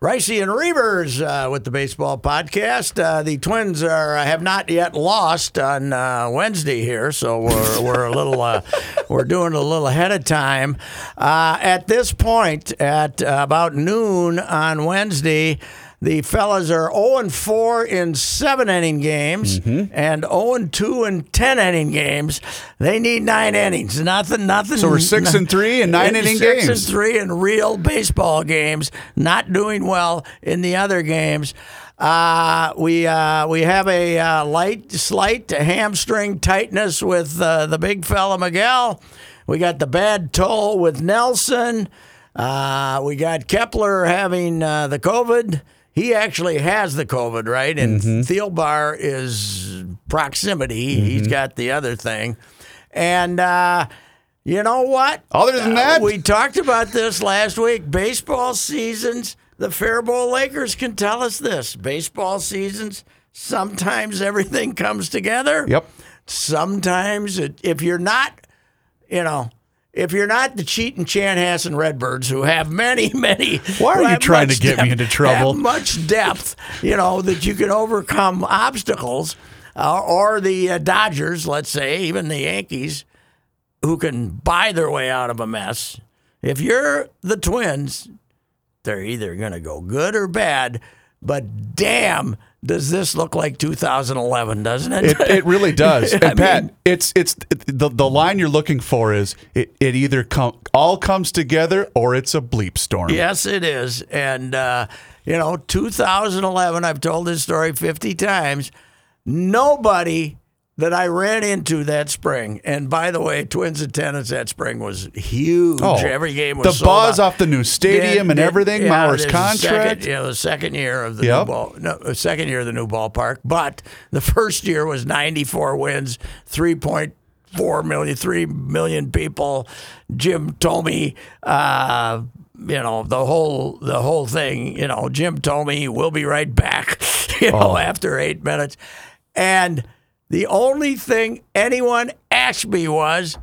Ricey and Reavers uh, with the baseball podcast. Uh, the Twins are have not yet lost on uh, Wednesday here, so we're, we're a little uh, we're doing a little ahead of time. Uh, at this point, at uh, about noon on Wednesday. The fellas are 0 4 in seven inning games Mm-hmm. and 0 2 in 10 inning games. They need nine innings. Nothing, nothing. So we're six and three in nine inning six games. and three in real baseball games, not doing well in the other games. Uh, we uh, we have a uh, light, slight hamstring tightness with uh, the big fella Miguel. We got the bad toe with Nelson. Uh, we got Kepler having uh, the COVID. He actually has the COVID, right? And Thielbar is proximity. He's got the other thing. And uh, you know what? Other than Uh, that- we talked about this last week. Baseball seasons, the Faribault Lakers can tell us this. Baseball seasons, sometimes everything comes together. Yep. Sometimes, it, if you're not, you know, if you're not the cheating Chanhassen Redbirds, who have many, many, Why are you trying to much get me into trouble? much depth, you know, that you can overcome obstacles, uh, or the uh, Dodgers, let's say, even the Yankees, who can buy their way out of a mess. If you're the Twins, they're either going to go good or bad. But damn, does this look like 2011, doesn't it? It, it really does. And Pat, mean- it's it's the the line you're looking for is it, it either come all comes together or it's a bleep storm. Yes, it is. And, uh, you know, 2011, I've told this story 50 times. Nobody that I ran into that spring, and by the way, Twins attendance that spring was huge. Oh, Every game was the buzz out. off the new stadium and everything, Mauer's there's contract. Second, yeah, the second year of the Yep. new ball, no, second year of the new ballpark. But the first year was 94 wins, 3.4 million, 3 million people. Jim Thome, uh, you know the whole the whole thing. You know Jim Thome will be right back. You know Oh. after eight minutes, and the only thing anyone asked me was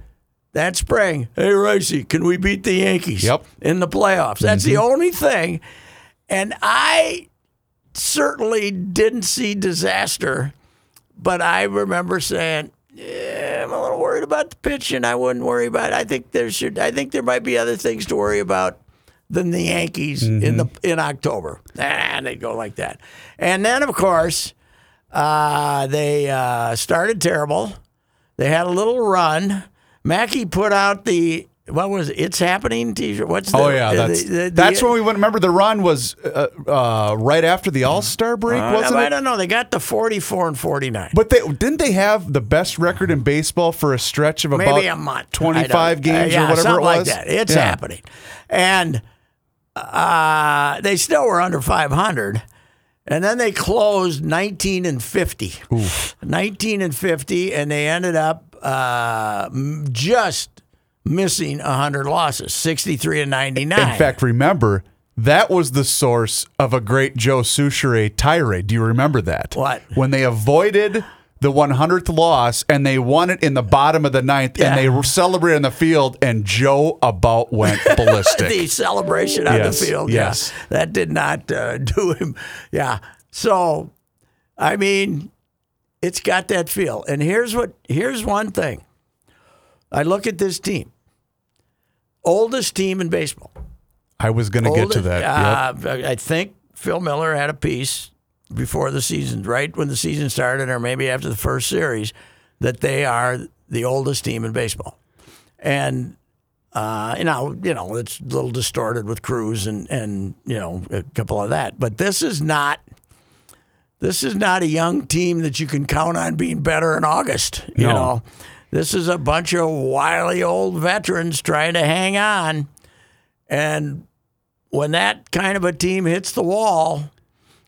that spring, hey Ricey, can we beat the Yankees? Yep. In the playoffs. That's the mm-hmm. only thing. And I certainly didn't see disaster, but I remember saying, yeah, I'm a little worried about the pitching. I wouldn't worry about. I think there should. I think there might be other things to worry about than the Yankees in mm-hmm. the in October. And they go like that. And then of course, uh, they uh, started terrible. They had a little run. Mackey put out the what was it? it's happening T-shirt. What's the, Oh yeah, that's the- the- that's when we went. Remember the run was uh, uh, right after the All Star break, Uh, wasn't I it? don't know. They got the 44 and 49. But they didn't they have the best record in baseball for a stretch of about maybe a month, twenty five uh, games yeah, or whatever it was. like that. It's Yeah. happening, and uh, they still were under 500. And then they closed 19 and 50. 19 and 50, and they ended up uh, just missing 100 losses, 63 and 99. In fact, remember that was the source of a great Joe Soucheray tirade. Do you remember that? What? When they avoided the 100th loss and they won it in the bottom of the ninth Yeah. and they were celebrated on the field and Joe about went ballistic. the celebration on Yes, the field. yes. Yeah, that did not uh, do him. Yeah. So, I mean, it's got that feel. And here's what. Here's one thing. I look at this team. Oldest team in baseball. I was going to get to that. Yep. Uh, I think Phil Miller had a piece before the season, right when the season started, or maybe after the first series, that they are the oldest team in baseball. And uh, you know, you know, it's a little distorted with Cruz and and you know a couple of that, but this is not. This is not a young team that you can count on being better in August. You No. know, this is a bunch of wily old veterans trying to hang on, and when that kind of a team hits the wall,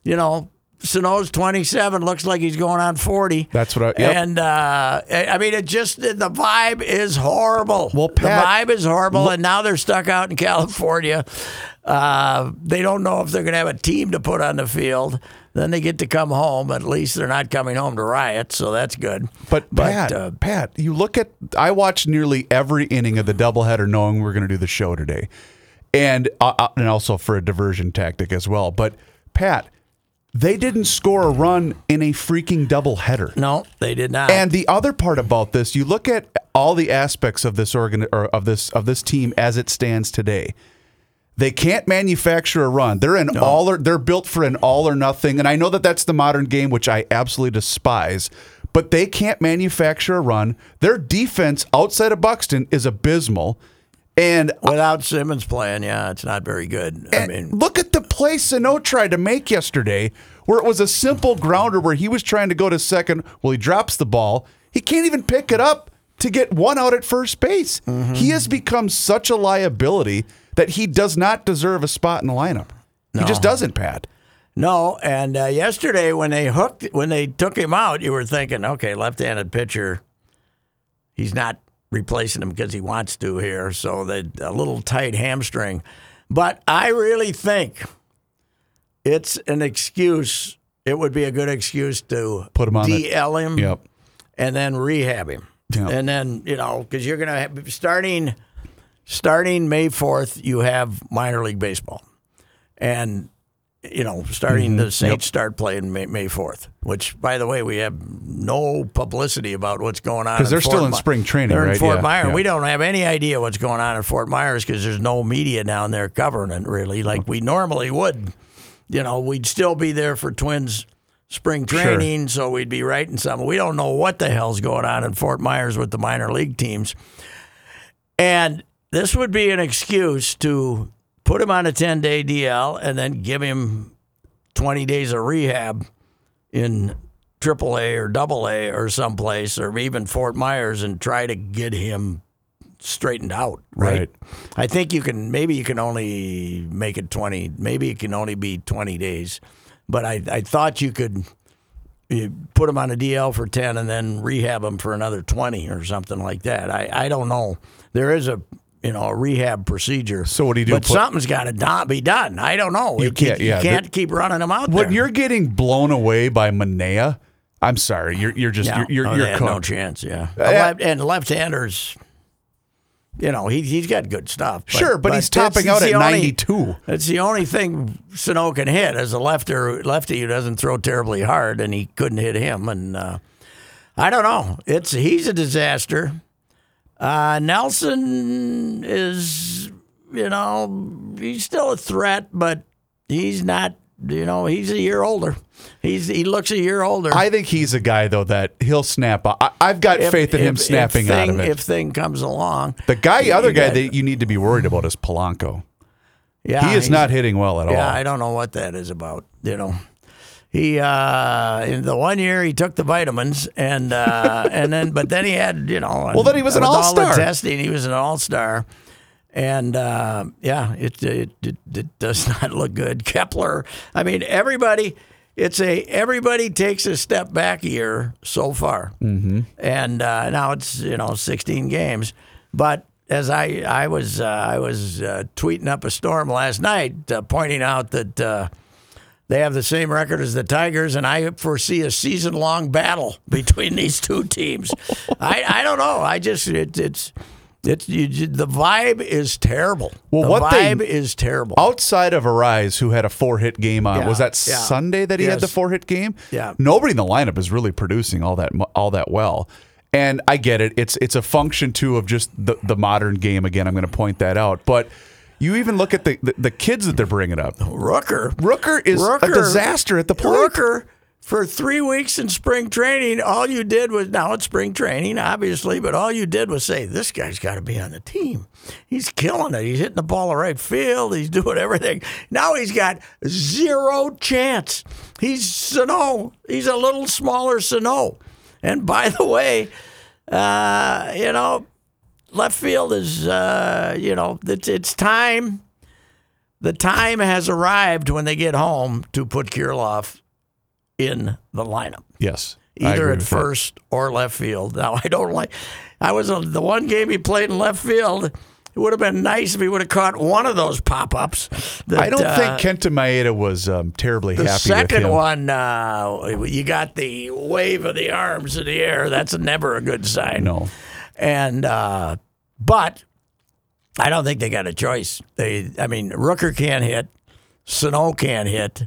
you know, Sano's 27 looks like he's going on 40. That's what I- yep. And uh, I mean, it just the vibe is horrible. Well, Pat- the vibe is horrible, and now they're stuck out in California. Uh, they don't know if they're going to have a team to put on the field. Then they get to come home. At least they're not coming home to riot, so that's good. But, Pat, uh, Pat, you look at. I watched nearly every inning of the doubleheader, knowing we are going to do the show today, and uh, uh, and also for a diversion tactic as well. But Pat, they didn't score a run in a freaking doubleheader. No, they did not. And the other part about this, you look at all the aspects of this organ or of this of this team as it stands today. They can't manufacture a run. They're an all or they're built for an all or nothing. And I know that that's the modern game, which I absolutely despise. But they can't manufacture a run. Their defense outside of Buxton is abysmal. And Without Simmons playing, yeah, it's not very good. I mean, look at the play Sano tried to make yesterday, where it was a simple grounder where he was trying to go to second. Well, he drops the ball. He can't even pick it up to get one out at first base. Mm-hmm. He has become such a liability that he does not deserve a spot in the lineup. He just doesn't, Pat. no. And uh, yesterday, when they hooked, when they took him out, you were thinking, okay, left-handed pitcher, he's not replacing him because he wants to here. So that a little tight hamstring. But I really think it's an excuse. It would be a good excuse to Put him on DL him. Yep. and then rehab him. Yeah. And then, you know, because you're going to have starting starting May 4th, you have minor league baseball. And, you know, starting Mm-hmm. the Saints start playing May, May 4th, which, by the way, we have no publicity about what's going on. Because they're Fort still in My- spring training, They're in? Fort Yeah, Myers. yeah. We don't have any idea what's going on in Fort Myers because there's no media down there covering it, really, like we normally would. You know, we'd still be there for Twins spring training, so we'd be writing something. We don't know what the hell's going on in Fort Myers with the minor league teams. And this would be an excuse to put him on a 10 day DL and then give him 20 days of rehab in AAA or AA or someplace or even Fort Myers and try to get him straightened out. Right? Right. I think you can, maybe you can only make it 20, maybe it can only be 20 days. But I, I thought you could you put him on a DL for 10 and then rehab him for another 20 or something like that. I, I don't know. There is a you know a rehab procedure. So what do you do? But Put- something's got to be done. I don't know. You can't- yeah, You can't keep running them out When there. you're getting blown away by Manaea, I'm sorry, you're you're just Yeah. you're you're, Oh, you're no chance. Yeah, Uh, Left- and left-handers. You know, he he's got good stuff. But, Sure, but he's topping out at the only- 92. It's the only thing Sano can hit as a lefter, lefty who doesn't throw terribly hard, and he couldn't hit him. And uh, I don't know. It's he's a disaster. Uh, Nelson is, you know, he's still a threat, but he's not. You know, he's a year older. He's he looks a year older. I think he's a guy though that he'll snap. I, I've got If- faith in him snapping if out thing, of it. If thing comes along, the guy, you other guy got- that you need to be worried about is Polanco. yeah, he is not hitting well at Yeah, all. Yeah, I don't know what that is about. You know, he uh, in the one year he took the vitamins and uh, and then but then he had you know Well, then he was an all all-star. testing he was an all star. And uh, yeah, it, it it it does not look good. Kepler, I mean, everybody. It's a everybody takes a step back year so far, mm-hmm. and uh, now it's you know 16 games. But as I I was uh, I was uh, tweeting up a storm last night, uh, pointing out that uh, they have the same record as the Tigers, and I foresee a season long battle between these two teams. I I don't know. I just it, it's. It's you, the vibe is terrible. Well, the what they- vibe is terrible. Outside of Arraez, who had a four hit game on, Yeah, was that yeah. Sunday that he had the four hit game? Yeah. Nobody in the lineup is really producing all that all that well. And I get it. It's it's a function too of just the, the modern game. Again, I'm going to point that out. But you even look at the, the, the kids that they're bringing up. Rooker. Rooker is a disaster at the plate. Rooker, for three weeks in spring training, all you did was now it's spring training, obviously, but all you did was say, This guy's got to be on the team. He's killing it. He's hitting the ball to right field. He's doing everything. Now he's got zero chance. He's Sano. He's a little smaller Sano. And by the way, uh, you know, left field is, uh, you know, it's, it's time. The time has arrived when they get home to put Kirilloff in the lineup, Yes. Either at with that. first or left field. Now I don't like. I was uh, the one game he played in left field. It would have been nice if he would have caught one of those pop ups. I don't think Kenta Maeda was um, terribly the happy with second one, uh, you got the wave of the arms in the air. That's never a good sign. No. And uh, but I don't think they got a choice. They, I mean, Rooker can't hit, Sano can't hit,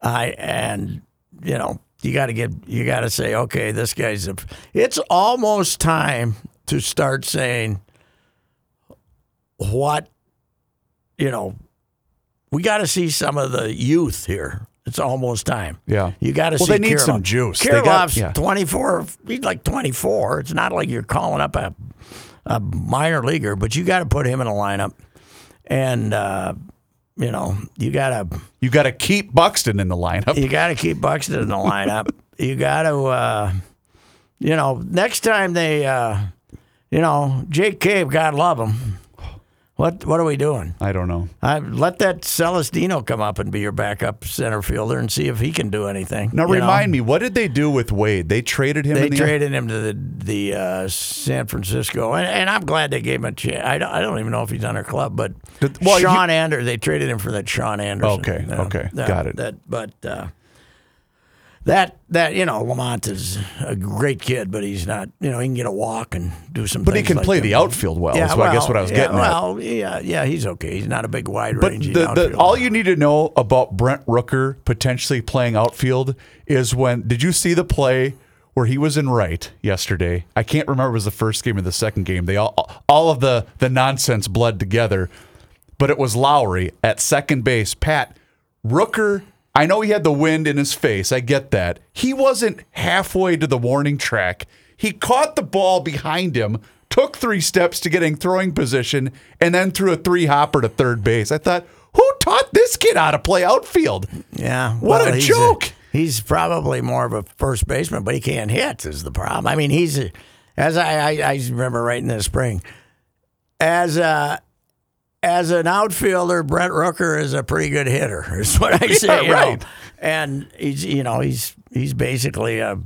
I and you know you got to get you got to say okay, this guy's. A, it's almost time to start saying what you know. We got to see some of the youth here. It's almost time. Yeah. you got to Well, see. they need Kirilloff. some juice. They got- Kirilloff's yeah. 24. He's like 24. It's not like you're calling up a, a minor leaguer, but you got to put him in a lineup. And, uh, you know, you got to You got to keep Buxton in the lineup. you got to keep Buxton in the lineup. you got to, uh, you know, next time they, uh, you know, Jake Cave, God love him. What what are we doing? I don't know. I let that Celestino come up and be your backup center fielder and see if he can do anything. Now you know? remind me, what did they do with Wade? They traded him. They in the traded him to the the uh, San Francisco, and, and I'm glad they gave him a chance. I don't, I don't even know if he's on our club, but Did- well, you- Sean Ander, they traded him for that Shaun Anderson. Okay, Uh, okay, that- got it. That, but uh, that that you know, Lamont is a great kid, but he's not. You know, he can get a walk and do some. But he can like play that. the outfield well. Yeah, so I guess well, what I was yeah, getting at. yeah, yeah, he's okay. He's not a big wide But range. the, the, all you need to know about Brent Rooker potentially playing outfield is when did you see the play where he was in right yesterday? I can't remember if it was the first game or the second game. They all all of the the nonsense bled together, but it was Lowrie at second base. Pat Rooker. I know he had the wind in his face. I get that. He wasn't halfway to the warning track. He caught the ball behind him, took three steps to getting throwing position, and then threw a three hopper to third base. I thought, who taught this kid how to play outfield? Yeah. What well, a he's joke. he's probably more of a first baseman, but he can't hit is the problem. I mean, he's a, as I, I I remember right in the spring, as a as an outfielder, Brent Rooker is a pretty good hitter. Is what I say. Yeah, you know. right. And he's you know he's he's basically a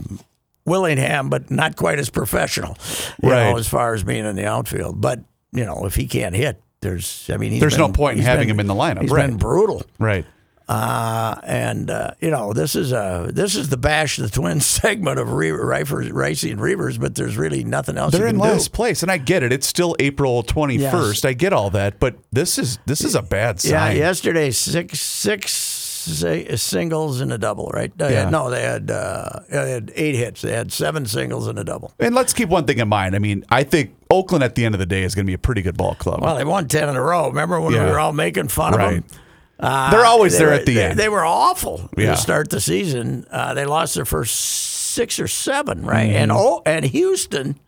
Willingham, but not quite as professional, you Right. know, as far as being in the outfield. But you know, if he can't hit, there's I mean, he's There's no been- point in having been- him in the lineup, He's right. been brutal. Right. Uh, and uh, you know this is a this is the bash the twins segment of Re- Reifers, Ricey and Reavers, but there's really nothing else They're in last do. place, and I get it. It's still April 21st. Yes. I get all that, but this is this is a bad sign. Yeah, yesterday six six singles and a double, right? Uh, Yeah. No, they had uh, they had eight hits. They had seven singles and a double. And let's keep one thing in mind. I mean, I think Oakland at the end of the day is going to be a pretty good ball club. Well, they won ten in a row. Remember when Yeah. we were all making fun of Right. them? Uh, They're always they there were- at the they, end. They were awful Yeah. to start the season. Uh, they lost their first six or seven, right? Mm-hmm. And oh, and Houston.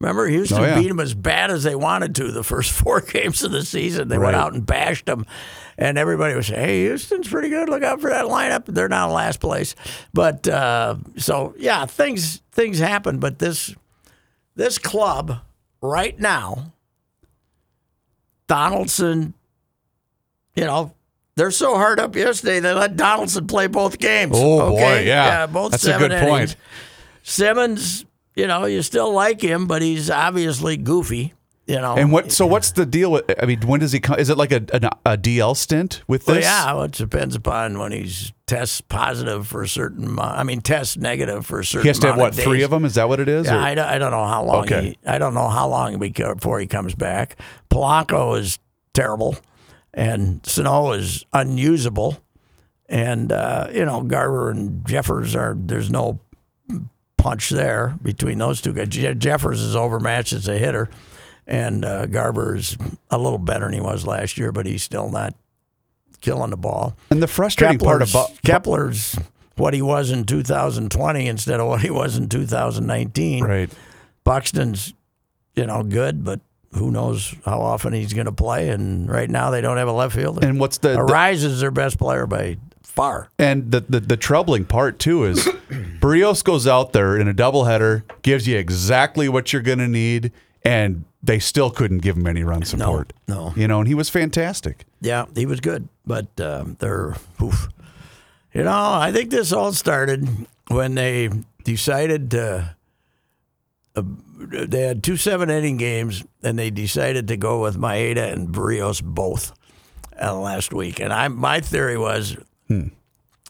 Remember, Houston Oh, yeah. beat them as bad as they wanted to the first four games of the season. They went out and bashed them, and everybody was saying, "Hey, Houston's pretty good. Look out for that lineup." They're not in last place, but uh, so yeah, things things happen. But this this club right now, Donaldson, you know. They're so hard up yesterday. They let Donaldson play both games. Oh, boy, okay? yeah. both That's a good innings. point. Simmons, you know, you still like him, but he's obviously goofy. You know, and what? So what's the deal with? I mean, when does he come? Is it like a, a, a DL stint with Well, this? yeah, well, it depends upon when he's tests positive for a certain. I mean, tests negative for a certain. He has to have what of three of them? Is that what it is? Yeah, I, don't- I don't know how long. Okay. He, I don't know how long before he comes back. Polanco is terrible, and Sano is unusable, and uh, you know Garver and Jeffers are. There's no punch there between those two guys. Je- Jeffers is overmatched as a hitter, and uh, Garver is a little better than he was last year, but he's still not killing the ball. and the frustrating part about Kepler's what he was in 2020 instead of what he was in 2019. right. Buxton's, you know, good, but who knows how often he's going to play? And right now they don't have a left fielder. And what's the, the is their best player by far. And the, the, the troubling part too is Berrios goes out there in a doubleheader, gives you exactly what you're going to need, and they still couldn't give him any run support. no. you know, and he was fantastic. Yeah, he was good, but um, they're, oof. you know, I think this all started when they decided to. Uh, they had two seven inning games, and they decided to go with Maeda and Berrios both uh, last week. And I, my theory was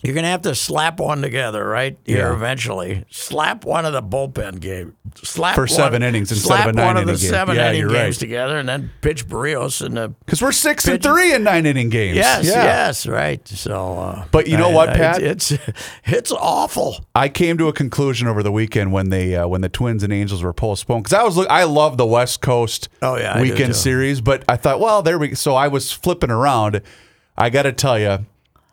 You're going to have to slap one together, right? Here Yeah. eventually. Slap one of the bullpen games. Slap For seven one- seven innings instead of slap a nine one of the game. seven Yeah, inning games right. together, and then pitch Berrios and the Because we're six and three in nine inning games. yes, Yeah. yes, right. So, uh, But you know what, I- Pat? It's it's awful. I came to a conclusion over the weekend when they uh, when the Twins and Angels were postponed because I was I love the West Coast Oh, yeah, weekend series, but I thought, well, there we. So I was flipping around. I got to tell you,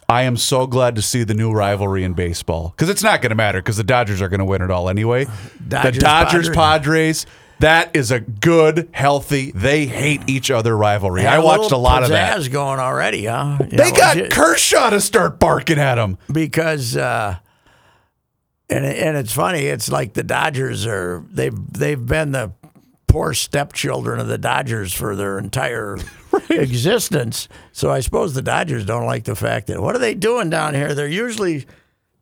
I am so glad to see the new rivalry in baseball because it's not going to matter because the Dodgers are going to win it all anyway. the Dodgers, Dodgers Padres. Padres. That is a good, healthy. They hate each other rivalry. I watched a little lot of that. going already, huh? You They know, got Kershaw to start barking at him. because uh, and and it's funny. It's like the Dodgers are they've they've been the poor stepchildren of the Dodgers for their entire existence. So I suppose the Dodgers don't like the fact that what are they doing down here? They're usually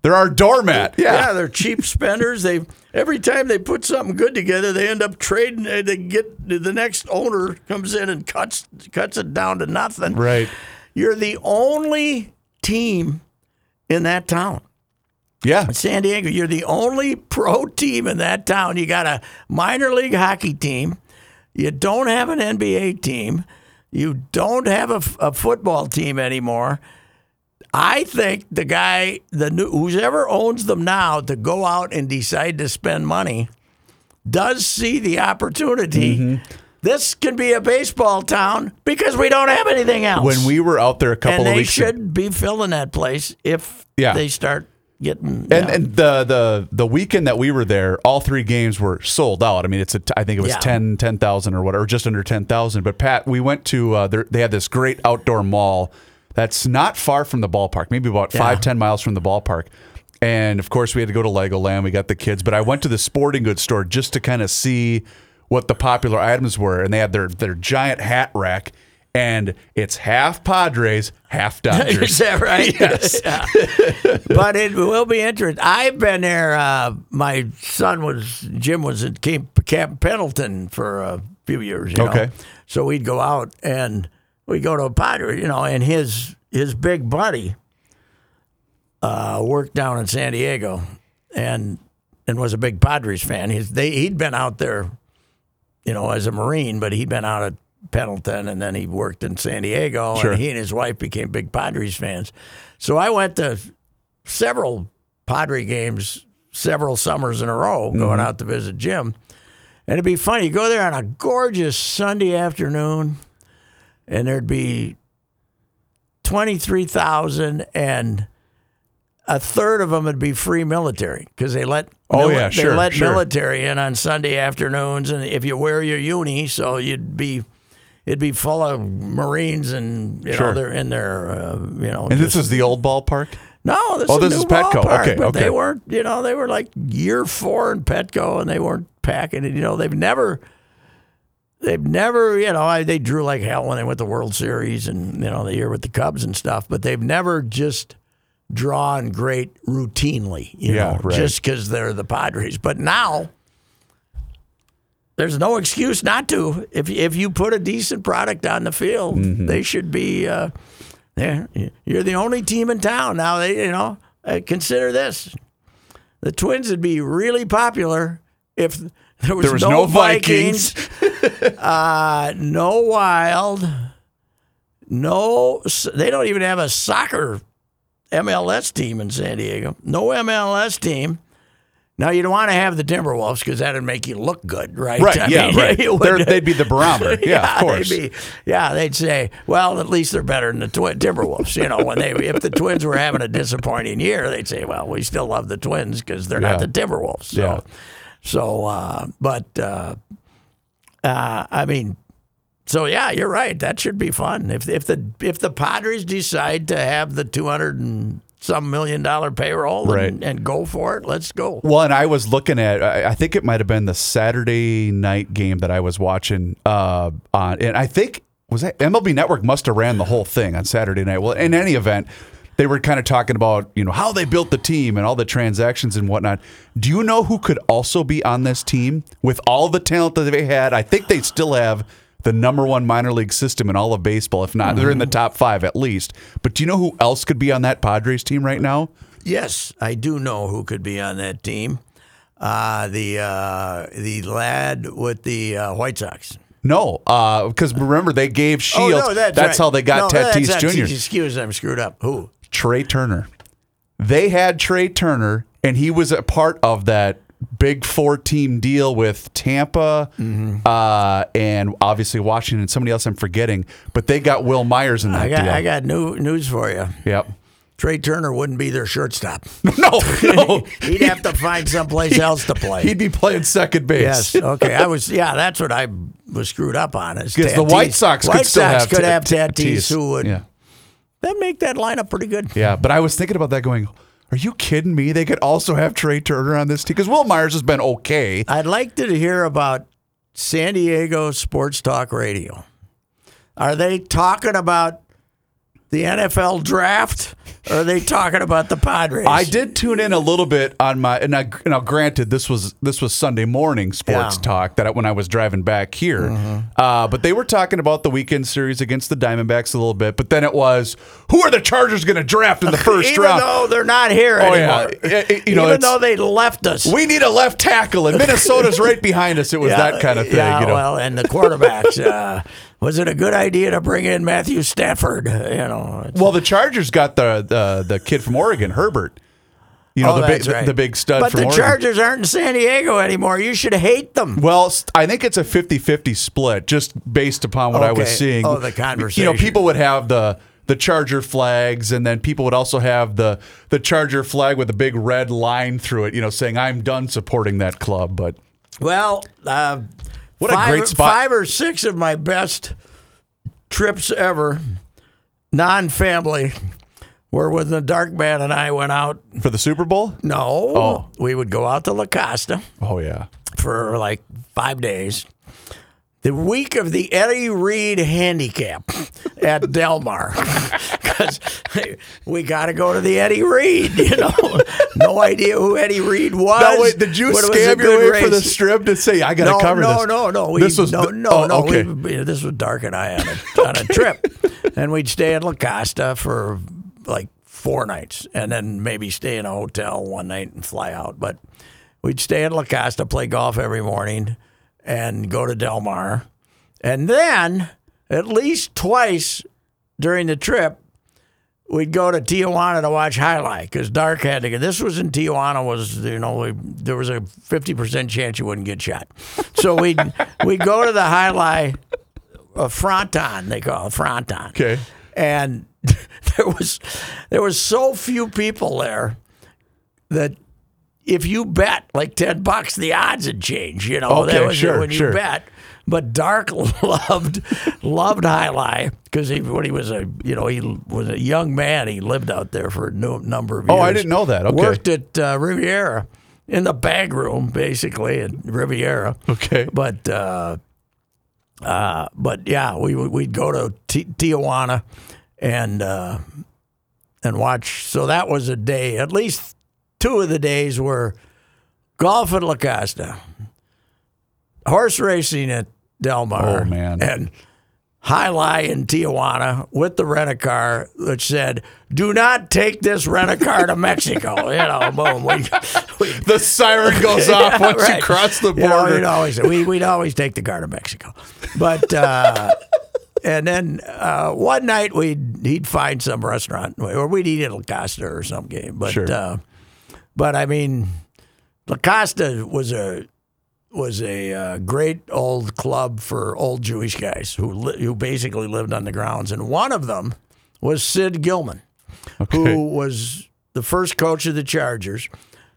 They're our doormat. yeah, they're cheap spenders. They every time they put something good together, they end up trading. They they get the next owner comes in and cuts cuts it down to nothing. Right. You're the only team in that town. Yeah. San Diego, you're the only pro team in that town. You got a minor league hockey team. You don't have an NBA team. You don't have a football team anymore. I think the guy, the new, whoever owns them now, to go out and decide to spend money, does see the opportunity. Mm-hmm. This can be a baseball town because we don't have anything else. When we were out there a couple and of they weeks ago. should be filling that place if Yeah. they start getting. And, and the, the the weekend that we were there, all three games were sold out. I mean, it's a I think it was Yeah. 10 10,000 or whatever, just under 10,000. But Pat, we went to uh, there, they had this great outdoor mall that's not far from the ballpark, maybe about Yeah. five ten miles from the ballpark. And of course, we had to go to Legoland. We got the kids, but I went to the sporting goods store just to kind of see what the popular items were, and they had their their giant hat rack. And it's half Padres, half Dodgers. Is that right? Yes. Yeah. but it will be interesting. I've been there. Uh, my son was Jim was at Camp, Camp Pendleton for a few years. You know? Okay. So we'd go out and we'd go to a Padre, you know, and his his big buddy uh, worked down in San Diego, and and was a big Padres fan. He's they he'd been out there, you know, as a Marine, but he'd been out at Pendleton, and then he worked in San Diego, Sure. and he and his wife became big Padres fans. So I went to several Padre games several summers in a row, mm-hmm. going out to visit Jim. And it'd be funny. You go there on a gorgeous Sunday afternoon, and there'd be 23,000 and a third of them would be free military because they let Oh, mili- yeah, they let sure. military in on Sunday afternoons and if you wear your uni so you'd be it'd be full of Marines and you know they're in their uh, you know and this is the old ballpark. no, this Oh, is, this is Petco. ballpark, Okay, but okay. they weren't. You know, they were like year four in Petco, and they weren't packing it. You know, they've never, they've never. You know, I, they drew like hell when they went to World Series, and you know, the year with the Cubs and stuff. But they've never just drawn great routinely. You Yeah, know, right. just because they're the Padres. But now. There's no excuse not to. If if you put a decent product on the field, Mm-hmm. they should be. Uh, there, you're the only team in town now. They, you know, uh, consider this: the Twins would be really popular if there was, There was no, no Vikings, uh, no Wild, no. They don't even have a soccer MLS team in San Diego. No MLS team. Now you don't want to have the Timberwolves because that'd make you look good, right? Right, I yeah, mean, right. would- they'd be the barometer. Yeah, of course. They'd be, yeah, they'd say, well, at least they're better than the Twin Timberwolves. You know, when they if the Twins were having a disappointing year, they'd say, well, we still love the Twins because they're not the Timberwolves. So, Yeah. so, uh, but uh, uh, I mean, so yeah, you're right. That should be fun if if the if the Padres decide to have the two hundred and some million dollar payroll Right. and, and go for it. Let's go. Well, and I was looking at, I I think it might have been the Saturday night game that I was watching uh, on, and I think was that MLB Network must have ran the whole thing on Saturday night. Well, in any event, they were kind of talking about you know how they built the team and all the transactions and whatnot. Do you know who could also be on this team with all the talent that they had? I think they still have the number one minor league system in all of baseball. If not, they're in the top five at least. But do you know who else could be on that Padres team right now? Yes, I do know who could be on that team. Uh, the uh, the lad with the uh, White Sox. No, because remember they gave Shields. Oh no, that's, right. how they got no, Tatis that's Jr. Excuse, me, I'm screwed up. Who? Trea Turner. They had Trea Turner, and he was a part of that big four team deal with Tampa Mm-hmm. uh, and obviously Washington somebody else I'm forgetting. But they got Wil Myers in that I got deal. I got new news for you. yep. Trea Turner wouldn't be their shortstop. No, no. He'd have to find someplace else to play. He'd be playing second base. Yes. Okay. I was. Yeah. That's what I was screwed up on. Is Because the White Sox could White still Sox have could Ta- have Ta- Tatis, who would Yeah. that make that lineup pretty good. Yeah, but I was thinking about that going, are you kidding me? They could also have Trea Turner on this team because Wil Myers has been okay. I'd like to hear about San Diego Sports Talk Radio. Are they talking about the NFL draft? Or are they talking about the Padres? I did tune in a little bit on my and I now granted this was this was Sunday morning sports Yeah. Mm-hmm. talk that I, when I was driving back here, uh, but they were talking about the weekend series against the Diamondbacks a little bit. But then it was who are the Chargers going to draft in the first Even round? though they're not here Oh, yeah. anymore. It- it- you know, Even though they left us. we need a left tackle and Minnesota's right behind us. It was that kind of thing. Yeah, you know? well, and the quarterbacks. uh, was it a good idea to bring in Matthew Stafford? You know, Well, the Chargers got the the, the kid from Oregon, Herbert. You know oh, the big right. the big stud But the Oregon. Chargers aren't in San Diego anymore. You should hate them. Well, I think it's a 50-50 split just based upon what I was seeing. Oh, the conversation. You know, people would have the the Charger flags and then people would also have the the Charger flag with a big red line through it, you know, saying I'm done supporting that club, but Well, uh, What a five, great spot. Five or six of my best trips ever, non-family, were when the Dark Man and I went out. for the Super Bowl? No, Oh. we would go out to La Costa Oh yeah. for like five days. The week of the Eddie Read handicap at Del Mar, because we got to go to the Eddie Read. You know, no idea who Eddie Read was. No, wait, did you but it was a scam your way for the strip to say I got to no, cover no, this? No, no, we, this was no, the- no, oh, no. Okay. We, this was Dark and I on a, on a trip, and we'd stay at La Costa for like four nights, and then maybe stay in a hotel one night and fly out. But we'd stay at La Costa, play golf every morning, and go to Del Mar, and then at least twice during the trip. We'd go to Tijuana to watch jai alai because Dark had to get. This was in Tijuana. Was you know we, there was a fifty percent chance you wouldn't get shot, so we'd we'd go to the jai alai, uh, Fronton they call it Fronton. Okay. and there was there was so few people there that if you bet like ten bucks, the odds would change. You know, Okay, that was sure, when you sure. bet. But Dark loved loved Jai alai because he, when he was a you know he was a young man, he lived out there for a nu- number of years. Oh, I didn't know that. Okay. Worked at uh, Riviera in the bag room basically at Riviera. Okay. But uh, uh, but yeah, we we'd go to Ti Tijuana and uh, and watch. So that was a day. At least two of the days were golf at La Costa, horse racing at Del Mar, Oh, man. and jai alai in Tijuana with the rent a car that said, "Do not take this rent a car to Mexico." You know, boom. We, we, The siren goes off Yeah, once you cross the You know, border. we'd always we, we'd always take the car to Mexico, but uh, and then uh, one night we'd he'd find some restaurant or we'd eat at La Costa or some game. But Sure. uh, but I mean, La Costa was a was a uh, great old club for old Jewish guys who li- who basically lived on the grounds, and one of them was Sid Gilman Okay. who was the first coach of the Chargers,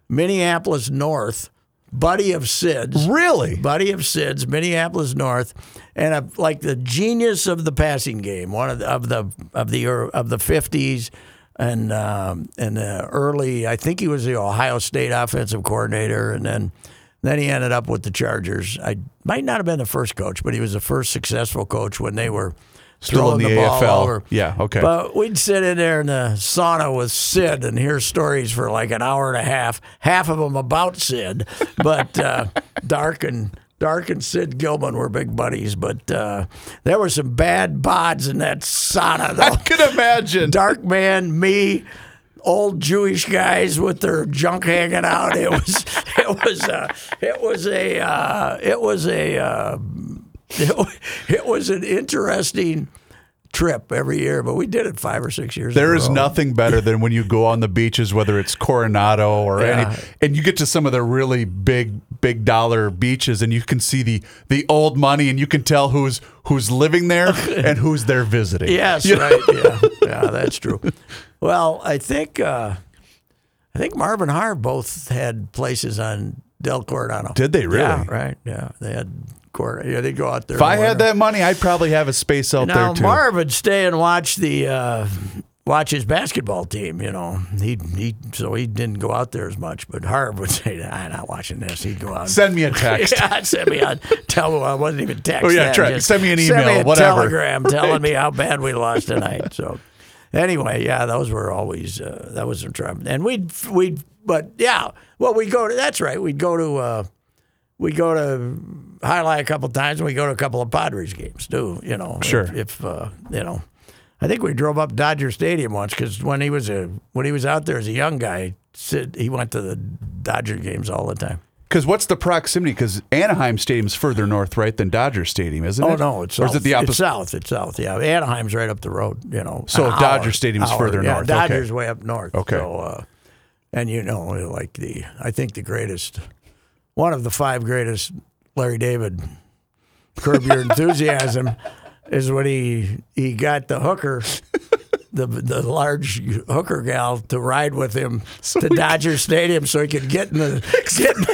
Minneapolis North, buddy of Sid's. Really? Buddy of Sid's, Minneapolis North, and a, like the genius of the passing game, one of the of the of the of the fifties and um, and the early. I think he was the Ohio State offensive coordinator, and then then he ended up with the Chargers. I might not have been the first coach, but he was the first successful coach when they were Still in throwing the ball AFL. over. Yeah, okay. But we'd sit in there in the sauna with Sid and hear stories for like an hour and a half, half of them about Sid, but uh, Dark and Dark and Sid Gilman were big buddies, but uh, there were some bad bods in that sauna. Though. I can imagine. Dark man, me, old Jewish guys with their junk hanging out. It was, it was, uh, it was a, uh, it was a, uh, it, it was an interesting trip every year, but we did it five or six years. There a nothing better than when you go on the beaches, whether it's Coronado or Yeah. any, and you get to some of the really big, big dollar beaches, and you can see the the old money, and you can tell who's who's living there and who's there visiting. Yes, You right. Yeah, yeah, that's true. Well, I think uh, I think Marvin Harv both had places on Del Coronado. Did they really? Yeah, right. Yeah, they had Cor- Yeah, they go out there. If I had that money, I'd probably have a space out now there too. Marv would stay and watch the uh, watch his basketball team. You know, he he so he didn't go out there as much. But Harv would say, "I'm not watching this." He'd go out. Send me a text. Yeah, send me a tell I wasn't even text. Oh, yeah, try- send me an me email, a whatever. telegram telling me how bad we lost tonight. So anyway, yeah, those were always uh, that was a trouble. And we'd we'd but yeah, well we'd go to that's right. We'd go to uh, we'd go to jai alai a couple times and we go to a couple of Padres games too. You know, Sure. If, if uh, you know. I think we drove up Dodger Stadium once because when he was a when he was out there as a young guy, Sid, he went to the Dodger games all the time. Because what's the proximity? Because Anaheim Stadium's further north, right, than Dodger Stadium, isn't Oh it? Oh no, it's or south. is it the It's south. It's south. Yeah, Anaheim's right up the road. You know, So an Dodger hour- Stadium's hour. further yeah, north, Dodger's okay. way up north. Okay. So, uh, and you know, like the I think the greatest, one of the five greatest, Larry David, Curb Your Enthusiasm, is when he he got the hooker. The, the large hooker gal to ride with him to Dodger Stadium so he could get in the get in,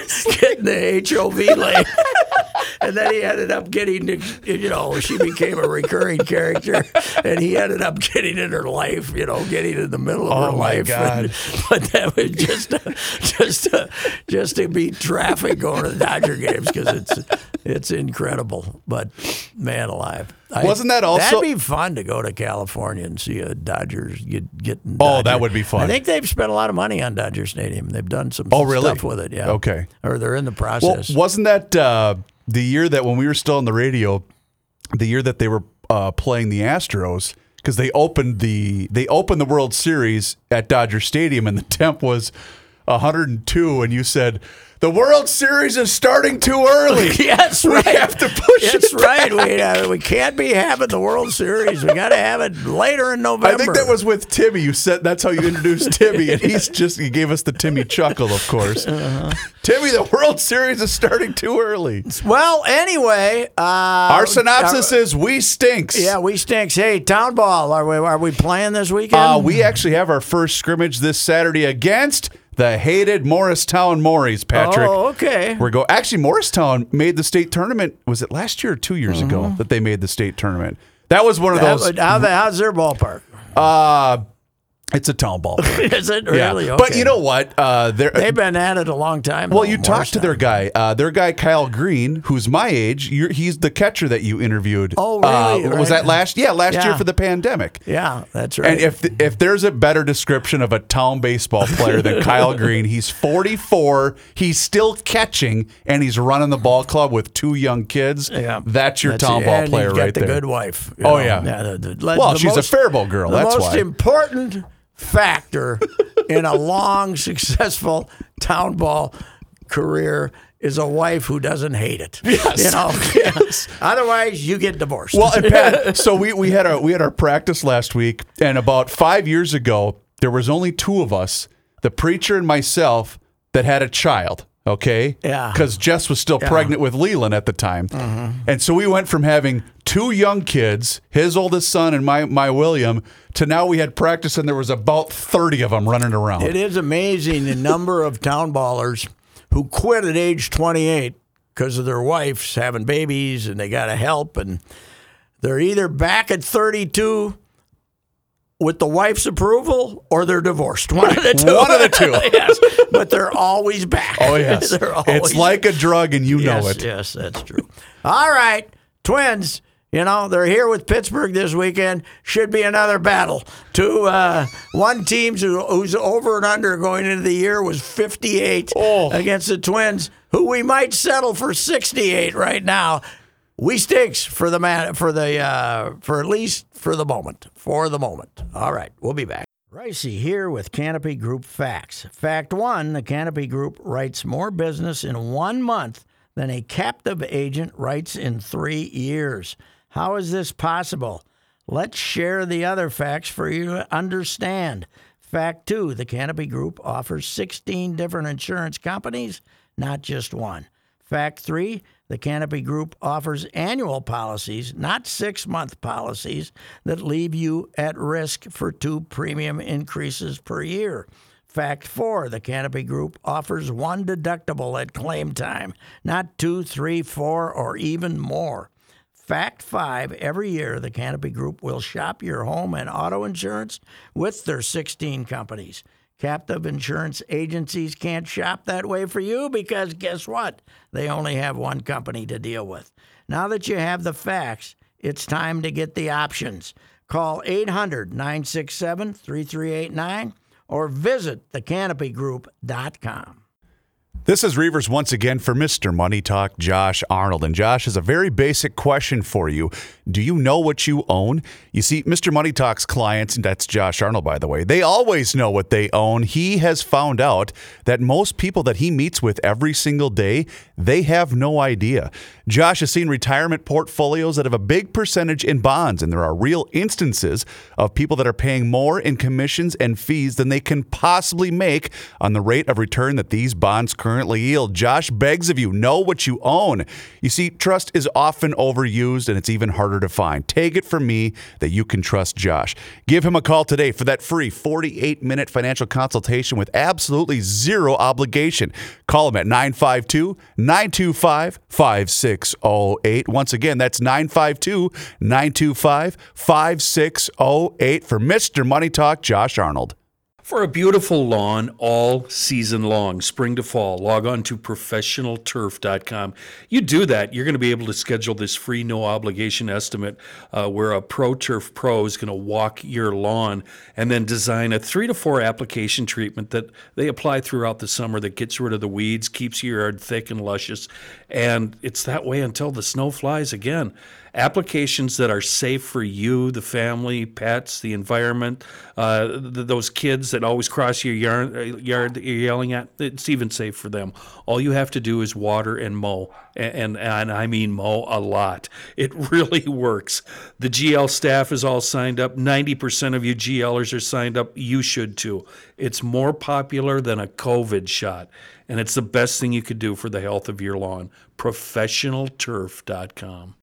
get in the HOV lane. And then he ended up getting, to, you know, she became a recurring character, and he ended up getting in her life, you know, getting in the middle of Oh, her my life. God. And- but that was just, to, just, to, just to beat traffic going to the Dodger games because it's it's incredible. But man, alive, I- Wasn't that also- That'd be fun to go to California and see a Dodgers get getting. Oh, that would be fun. I think they've spent a lot of money on Dodger Stadium. They've done some Oh, really? stuff with it. Yeah. Okay. Or they're in the Well, process. wasn't that uh, the year that when we were still on the radio, the year that they were uh, playing the Astros? Because they opened the they opened the World Series at Dodger Stadium, and the temp was 102, and you said the World Series is starting too early. Yes, we right. have to push That's it. right. We uh, we can't be having the World Series. We got to have it later in November. I think that was with Timmy. You said that's how you introduced Timmy, and he's just he gave us the Timmy chuckle, of course. Uh-huh. Timmy, the World Series is starting too early. well. Anyway, uh, Our synopsis is we stinks. yeah, we stinks. Hey, town ball. Are we are we playing this weekend? Uh, we actually have our first scrimmage this Saturday against the hated Morristown Morries, Patrick. Oh, okay. We're go. Actually, Morristown made the state tournament. Was it last year or two years ago that they made the state tournament? That was one of How- those. how, how's their ballpark? Uh, it's a town ball. Is it yeah, really? but you know what? Uh, they've been at it a long time. Well, you talked to their guy, uh, their guy Kyle Green, who's my age. You're, he's the catcher that you interviewed. Oh, really? Uh, Was that last? Yeah, last year for the pandemic. Yeah, that's right. And if if there's a better description of a town baseball player than Kyle Green, he's 44, he's still catching, and he's running the ball club with two young kids. yeah, that's your That's town ball player right the there. good wife. you Oh, know. yeah. the- the- le- Well, the she's a Faribault girl, The that's most why. important factor in a long, successful town ball career is a wife who doesn't hate it. Yes. You know, Yes. otherwise you get divorced. Well, and Pat, so we, we had our we had our practice last week, and about five years ago, there was only two of us, the preacher and myself, that had a child. Okay, Yeah. because Jess was still pregnant with Leland at the time, mm-hmm. and so we went from having two young kids, his oldest son and my my William, to now we had practice, and there was about thirty of them running around. It is amazing the number of town ballers who quit at age 28 because of their wives having babies and they got to help and they're either back at 32 with the wife's approval or they're divorced. One of the two. One of the two. yes, but they're always back. Oh yes, they're it's always like a drug, and you yes, know it. Yes, that's true. All right, twins. You know, they're here with Pittsburgh this weekend. Should be another battle. Two, uh, one team who, who's over and under going into the year was 58 Oh. against the Twins, who we might settle for 68 right now. We stinks for the man for the uh, for at least for the moment. For the moment. All right, we'll be back. Ricey here with Canopy Group Facts. Fact one: The Canopy Group writes more business in one month than a captive agent writes in three years. How is this possible? Let's share the other facts for you to understand. Fact two the Canopy Group offers 16 different insurance companies, not just one. Fact three the Canopy Group offers annual policies, not six month policies, that leave you at risk for two premium increases per year. Fact four the Canopy Group offers one deductible at claim time, not two, three, four, or even more. Fact five every year, the Canopy Group will shop your home and auto insurance with their 16 companies. Captive insurance agencies can't shop that way for you because guess what? They only have one company to deal with. Now that you have the facts, it's time to get the options. Call 800 967 3389 or visit thecanopygroup.com. This is Reavers once again for Mr. Money Talk, Josh Arnold. And Josh has a very basic question for you. Do you know what you own? You see, Mr. Money Talk's clients, and that's Josh Arnold, by the way, they always know what they own. He has found out that most people that he meets with every single day, they have no idea. Josh has seen retirement portfolios that have a big percentage in bonds, and there are real instances of people that are paying more in commissions and fees than they can possibly make on the rate of return that these bonds currently yield. Josh begs of you, know what you own. You see, trust is often overused and it's even harder to find. Take it from me that you can trust Josh. Give him a call today for that free 48 minute financial consultation with absolutely zero obligation. Call him at 952 925 5608. Once again, that's 952 925 5608 for Mr. Money Talk, Josh Arnold. For a beautiful lawn all season long, spring to fall, log on to professionalturf.com. You do that, you're going to be able to schedule this free, no obligation estimate uh, where a Pro Turf Pro is going to walk your lawn and then design a three to four application treatment that they apply throughout the summer that gets rid of the weeds, keeps your yard thick and luscious. And it's that way until the snow flies again applications that are safe for you, the family, pets, the environment, uh, th- those kids that always cross your yard, uh, yard that you're yelling at. It's even safe for them. All you have to do is water and mow, and, and, and I mean mow a lot. It really works. The GL staff is all signed up. 90% of you GLers are signed up. You should too. It's more popular than a COVID shot, and it's the best thing you could do for the health of your lawn. ProfessionalTurf.com.